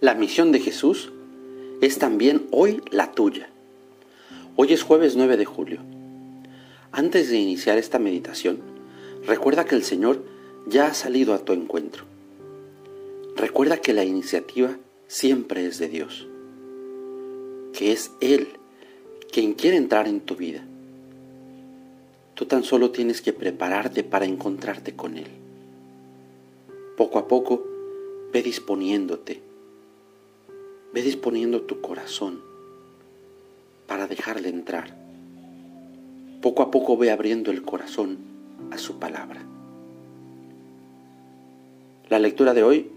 La misión de Jesús es también hoy la tuya. Hoy es jueves 9 de julio. Antes de iniciar esta meditación, recuerda que el Señor ya ha salido a tu encuentro. Recuerda que la iniciativa siempre es de Dios, que es Él quien quiere entrar en tu vida. Tú tan solo tienes que prepararte para encontrarte con Él. Poco a poco, ve disponiéndote Ve disponiendo tu corazón para dejarle entrar. Poco a poco ve abriendo el corazón a su palabra. La lectura de hoy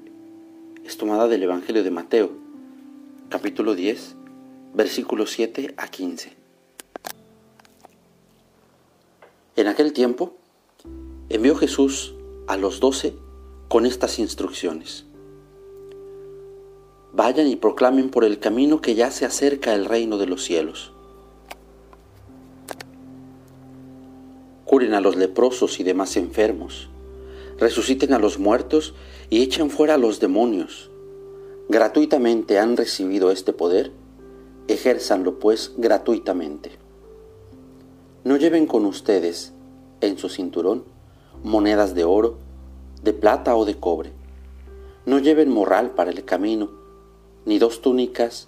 es tomada del Evangelio de Mateo, capítulo 10, versículos 7 a 15. En aquel tiempo envió Jesús a los doce con estas instrucciones. Vayan y proclamen por el camino que ya se acerca el reino de los cielos. Curen a los leprosos y demás enfermos. Resuciten a los muertos y echen fuera a los demonios. Gratuitamente han recibido este poder. Ejérzanlo pues gratuitamente. No lleven con ustedes en su cinturón monedas de oro, de plata o de cobre. No lleven morral para el camino ni dos túnicas,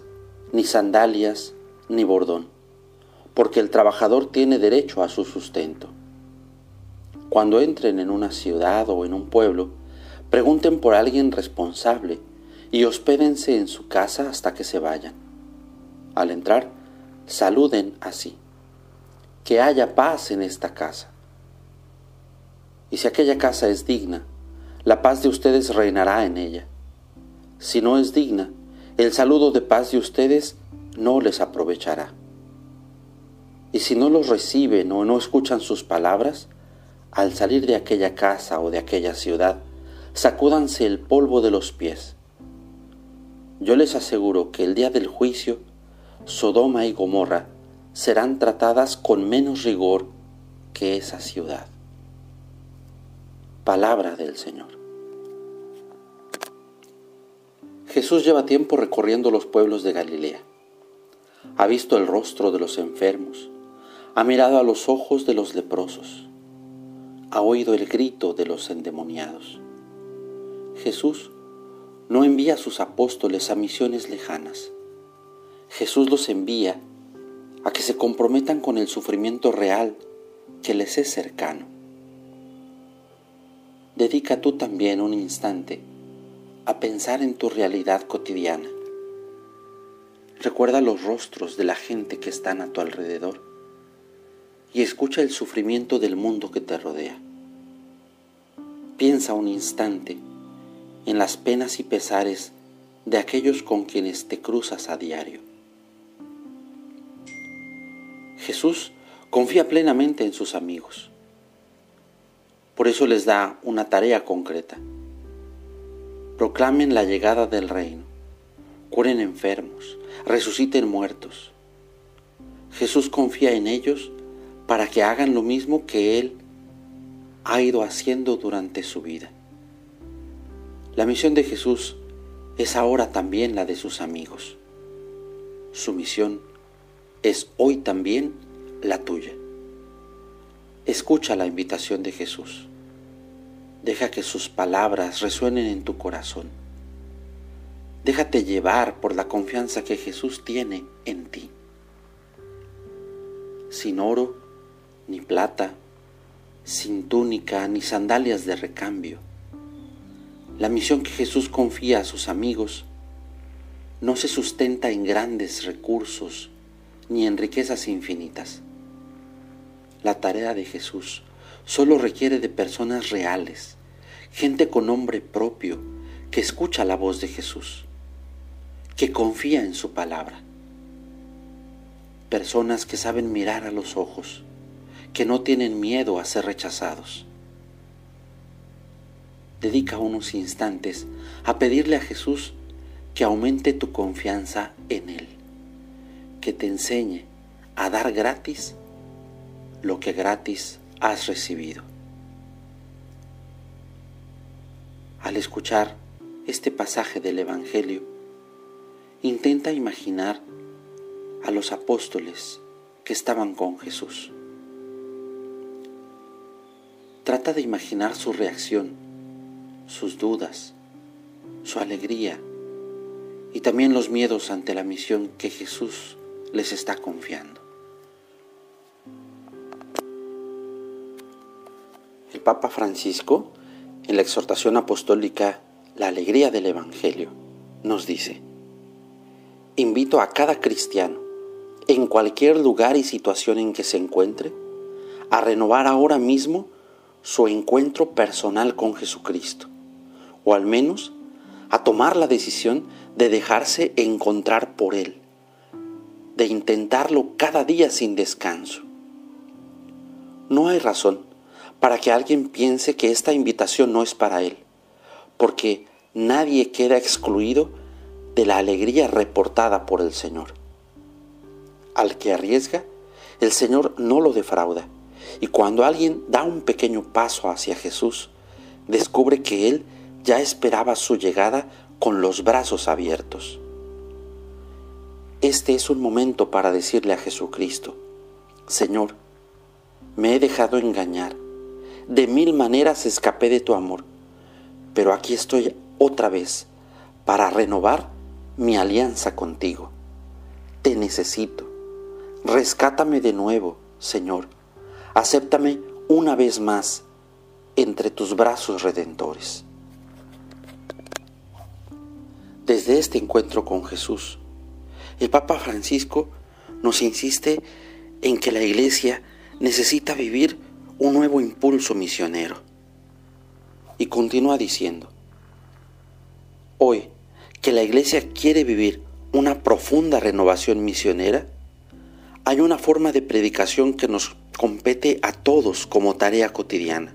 ni sandalias, ni bordón, porque el trabajador tiene derecho a su sustento. Cuando entren en una ciudad o en un pueblo, pregunten por alguien responsable y hospédense en su casa hasta que se vayan. Al entrar, saluden así. Que haya paz en esta casa. Y si aquella casa es digna, la paz de ustedes reinará en ella. Si no es digna, el saludo de paz de ustedes no les aprovechará. Y si no los reciben o no escuchan sus palabras, al salir de aquella casa o de aquella ciudad, sacúdanse el polvo de los pies. Yo les aseguro que el día del juicio, Sodoma y Gomorra serán tratadas con menos rigor que esa ciudad. Palabra del Señor. Jesús lleva tiempo recorriendo los pueblos de Galilea. Ha visto el rostro de los enfermos, ha mirado a los ojos de los leprosos, ha oído el grito de los endemoniados. Jesús no envía a sus apóstoles a misiones lejanas. Jesús los envía a que se comprometan con el sufrimiento real que les es cercano. Dedica tú también un instante a pensar en tu realidad cotidiana. Recuerda los rostros de la gente que están a tu alrededor y escucha el sufrimiento del mundo que te rodea. Piensa un instante en las penas y pesares de aquellos con quienes te cruzas a diario. Jesús confía plenamente en sus amigos. Por eso les da una tarea concreta proclamen la llegada del reino, curen enfermos, resuciten muertos. Jesús confía en ellos para que hagan lo mismo que Él ha ido haciendo durante su vida. La misión de Jesús es ahora también la de sus amigos. Su misión es hoy también la tuya. Escucha la invitación de Jesús. Deja que sus palabras resuenen en tu corazón. Déjate llevar por la confianza que Jesús tiene en ti. Sin oro, ni plata, sin túnica, ni sandalias de recambio. La misión que Jesús confía a sus amigos no se sustenta en grandes recursos ni en riquezas infinitas. La tarea de Jesús solo requiere de personas reales, gente con nombre propio, que escucha la voz de Jesús, que confía en su palabra. Personas que saben mirar a los ojos, que no tienen miedo a ser rechazados. Dedica unos instantes a pedirle a Jesús que aumente tu confianza en Él, que te enseñe a dar gratis lo que gratis has recibido. Al escuchar este pasaje del Evangelio, Intenta imaginar a los apóstoles que estaban con Jesús. Trata de imaginar su reacción, sus dudas, su alegría y también los miedos ante la misión que Jesús les está confiando. El Papa Francisco, en la exhortación apostólica La alegría del Evangelio, nos dice, invito a cada cristiano, en cualquier lugar y situación en que se encuentre, a renovar ahora mismo su encuentro personal con Jesucristo, o al menos a tomar la decisión de dejarse encontrar por Él, de intentarlo cada día sin descanso. No hay razón para que alguien piense que esta invitación no es para Él, porque nadie queda excluido de la alegría reportada por el Señor. Al que arriesga, el Señor no lo defrauda. Y cuando alguien da un pequeño paso hacia Jesús, descubre que Él ya esperaba su llegada con los brazos abiertos. Este es un momento para decirle a Jesucristo, Señor, me he dejado engañar, de mil maneras escapé de tu amor, pero aquí estoy otra vez para renovar mi alianza contigo. Te necesito. Rescátame de nuevo, Señor. Acéptame una vez más entre tus brazos redentores. Desde este encuentro con Jesús, el Papa Francisco nos insiste en que la Iglesia necesita vivir un nuevo impulso misionero. Y continúa diciendo, hoy que la iglesia quiere vivir una profunda renovación misionera, hay una forma de predicación que nos compete a todos como tarea cotidiana.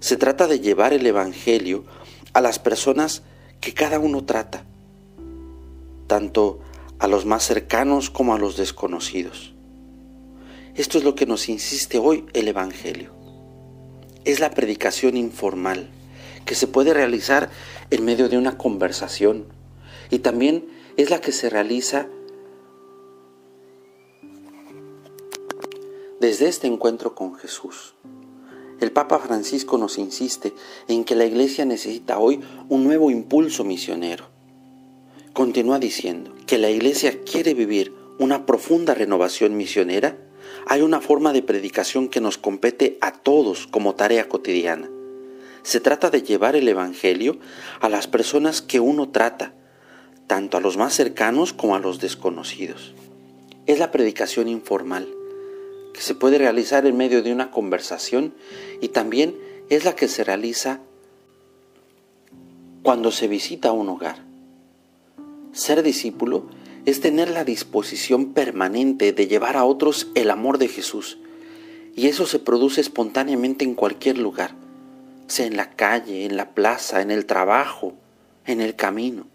Se trata de llevar el Evangelio a las personas que cada uno trata, tanto a los más cercanos como a los desconocidos. Esto es lo que nos insiste hoy el Evangelio. Es la predicación informal que se puede realizar en medio de una conversación y también es la que se realiza desde este encuentro con Jesús. El Papa Francisco nos insiste en que la Iglesia necesita hoy un nuevo impulso misionero. Continúa diciendo que la Iglesia quiere vivir una profunda renovación misionera. Hay una forma de predicación que nos compete a todos como tarea cotidiana. Se trata de llevar el Evangelio a las personas que uno trata, tanto a los más cercanos como a los desconocidos. Es la predicación informal, que se puede realizar en medio de una conversación y también es la que se realiza cuando se visita un hogar. Ser discípulo es tener la disposición permanente de llevar a otros el amor de Jesús, y eso se produce espontáneamente en cualquier lugar sea en la calle, en la plaza, en el trabajo, en el camino.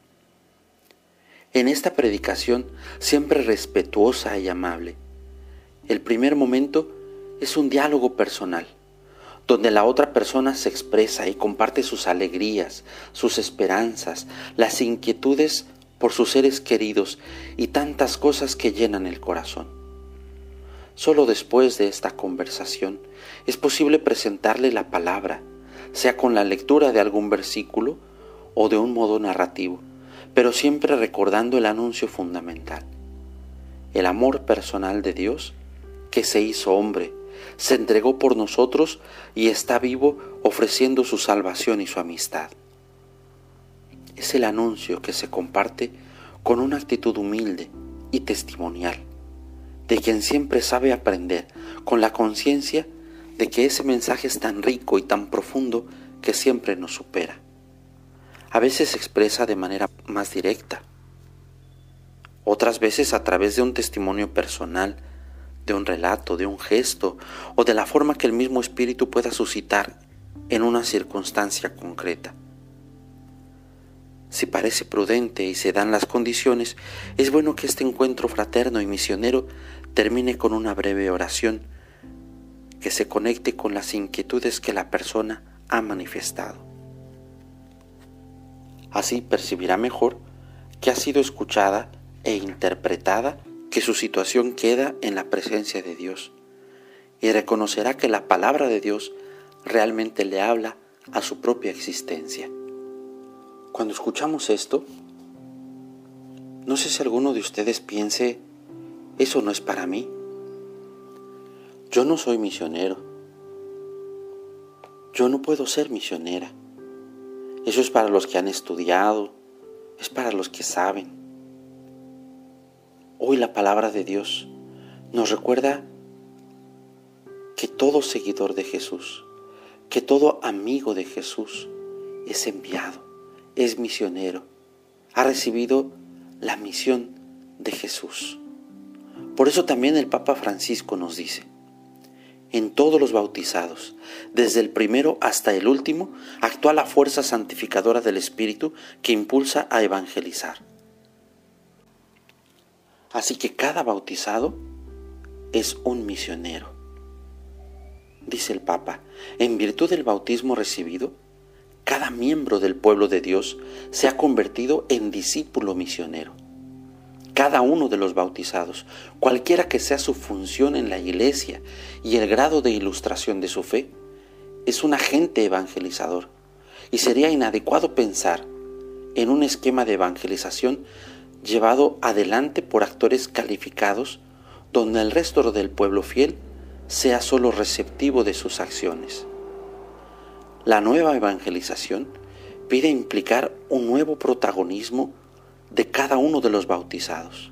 En esta predicación, siempre respetuosa y amable, el primer momento es un diálogo personal, donde la otra persona se expresa y comparte sus alegrías, sus esperanzas, las inquietudes por sus seres queridos y tantas cosas que llenan el corazón. Solo después de esta conversación es posible presentarle la palabra, sea con la lectura de algún versículo o de un modo narrativo, pero siempre recordando el anuncio fundamental. El amor personal de Dios que se hizo hombre, se entregó por nosotros y está vivo ofreciendo su salvación y su amistad. Es el anuncio que se comparte con una actitud humilde y testimonial, de quien siempre sabe aprender con la conciencia de que ese mensaje es tan rico y tan profundo que siempre nos supera. A veces se expresa de manera más directa, otras veces a través de un testimonio personal, de un relato, de un gesto o de la forma que el mismo espíritu pueda suscitar en una circunstancia concreta. Si parece prudente y se dan las condiciones, es bueno que este encuentro fraterno y misionero termine con una breve oración que se conecte con las inquietudes que la persona ha manifestado. Así percibirá mejor que ha sido escuchada e interpretada, que su situación queda en la presencia de Dios y reconocerá que la palabra de Dios realmente le habla a su propia existencia. Cuando escuchamos esto, no sé si alguno de ustedes piense, eso no es para mí. Yo no soy misionero. Yo no puedo ser misionera. Eso es para los que han estudiado, es para los que saben. Hoy la palabra de Dios nos recuerda que todo seguidor de Jesús, que todo amigo de Jesús es enviado, es misionero, ha recibido la misión de Jesús. Por eso también el Papa Francisco nos dice, en todos los bautizados, desde el primero hasta el último, actúa la fuerza santificadora del Espíritu que impulsa a evangelizar. Así que cada bautizado es un misionero. Dice el Papa, en virtud del bautismo recibido, cada miembro del pueblo de Dios se ha convertido en discípulo misionero cada uno de los bautizados, cualquiera que sea su función en la iglesia y el grado de ilustración de su fe, es un agente evangelizador. Y sería inadecuado pensar en un esquema de evangelización llevado adelante por actores calificados donde el resto del pueblo fiel sea solo receptivo de sus acciones. La nueva evangelización pide implicar un nuevo protagonismo de cada uno de los bautizados.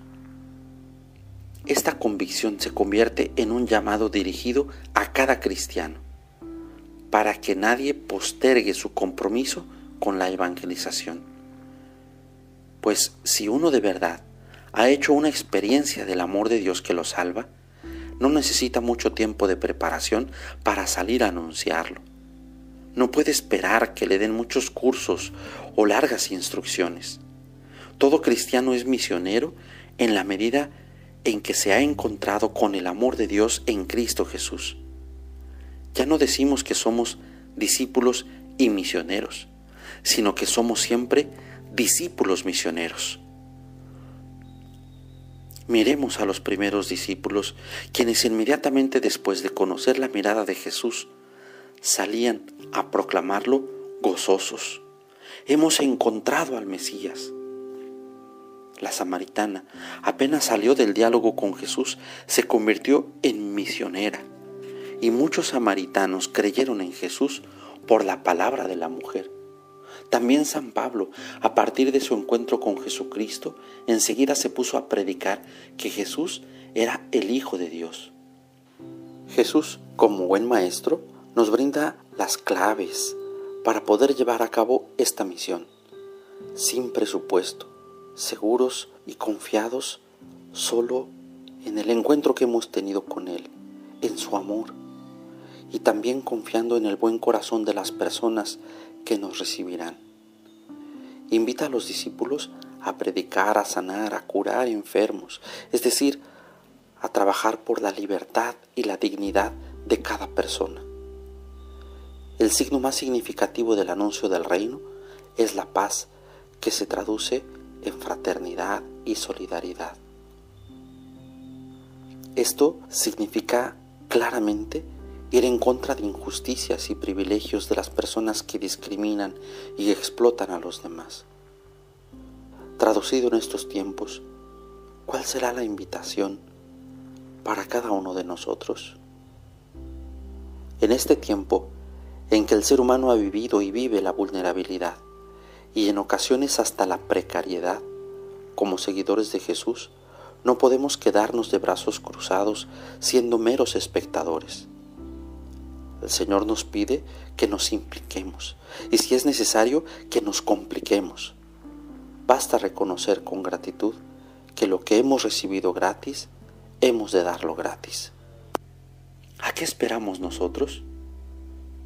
Esta convicción se convierte en un llamado dirigido a cada cristiano, para que nadie postergue su compromiso con la evangelización. Pues si uno de verdad ha hecho una experiencia del amor de Dios que lo salva, no necesita mucho tiempo de preparación para salir a anunciarlo. No puede esperar que le den muchos cursos o largas instrucciones. Todo cristiano es misionero en la medida en que se ha encontrado con el amor de Dios en Cristo Jesús. Ya no decimos que somos discípulos y misioneros, sino que somos siempre discípulos misioneros. Miremos a los primeros discípulos, quienes inmediatamente después de conocer la mirada de Jesús, salían a proclamarlo gozosos. Hemos encontrado al Mesías la samaritana, apenas salió del diálogo con Jesús, se convirtió en misionera. Y muchos samaritanos creyeron en Jesús por la palabra de la mujer. También San Pablo, a partir de su encuentro con Jesucristo, enseguida se puso a predicar que Jesús era el Hijo de Dios. Jesús, como buen maestro, nos brinda las claves para poder llevar a cabo esta misión, sin presupuesto, seguros y confiados solo en el encuentro que hemos tenido con Él, en su amor, y también confiando en el buen corazón de las personas que nos recibirán. Invita a los discípulos a predicar, a sanar, a curar enfermos, es decir, a trabajar por la libertad y la dignidad de cada persona. El signo más significativo del anuncio del reino es la paz que se traduce en fraternidad y solidaridad. Esto significa claramente ir en contra de injusticias y privilegios de las personas que discriminan y explotan a los demás. Traducido en estos tiempos, ¿cuál será la invitación para cada uno de nosotros? En este tiempo en que el ser humano ha vivido y vive la vulnerabilidad, y en ocasiones hasta la precariedad, como seguidores de Jesús, no podemos quedarnos de brazos cruzados siendo meros espectadores. El Señor nos pide que nos impliquemos y si es necesario que nos compliquemos. Basta reconocer con gratitud que lo que hemos recibido gratis, hemos de darlo gratis. ¿A qué esperamos nosotros?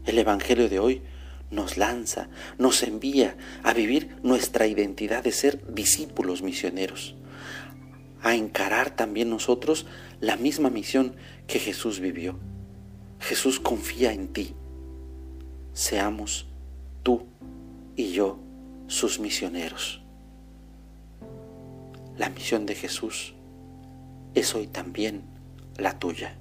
El Evangelio de hoy nos lanza, nos envía a vivir nuestra identidad de ser discípulos misioneros, a encarar también nosotros la misma misión que Jesús vivió. Jesús confía en ti. Seamos tú y yo sus misioneros. La misión de Jesús es hoy también la tuya.